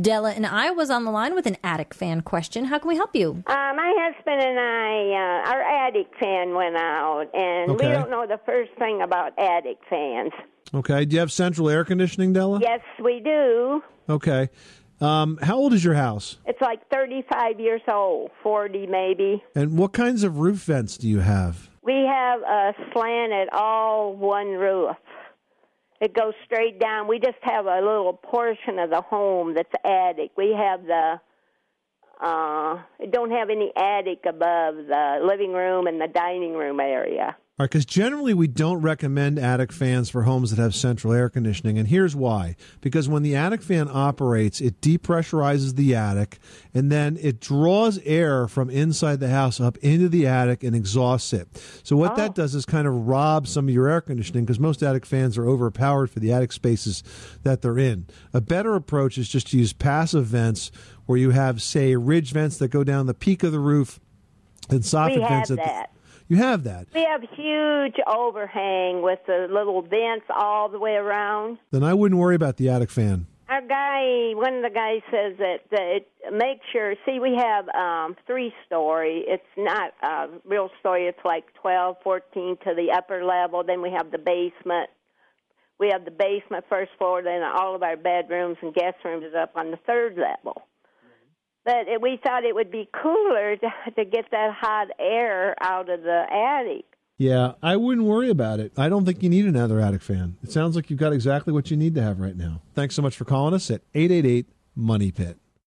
Della and I was on the line with an attic fan question. How can we help you? Uh, my husband and I, uh, our attic fan went out, and Okay. we don't know the first thing about attic fans. Okay. Do you have central air conditioning, Della? Yes, we do. Okay. Um, how old is your house? It's like 35 years old, 40 maybe. And what kinds of roof vents do you have? We have a slanted all one roof. It goes straight down. We just have a little portion of the home that's attic. We have the uh don't have any attic above the living room and the dining room area. All right, because generally we don't recommend attic fans for homes that have central air conditioning, and here's why: because when the attic fan operates, it depressurizes the attic, and then it draws air from inside the house up into the attic and exhausts it. So what that oh. does is kind of rob some of your air conditioning, because most attic fans are overpowered for the attic spaces that they're in. A better approach is just to use passive vents, where you have, say, ridge vents that go down the peak of the roof, and soffit vents at the- that. You have that. We have huge overhang with the little vents all the way around. then I wouldn't worry about the attic fan. Our guy, one of the guys says that, that it make sure. See, we have um, three story. It's not a real story. It's like twelve, fourteen to the upper level. Then we have the basement. We have the basement, first floor. Then all of our bedrooms and guest rooms is up on the third level. But it, we thought it would be cooler to, to get that hot air out of the attic. Yeah, I wouldn't worry about it. I don't think you need another attic fan. It sounds like you've got exactly what you need to have right now. Thanks so much for calling us at 888 Money Pit.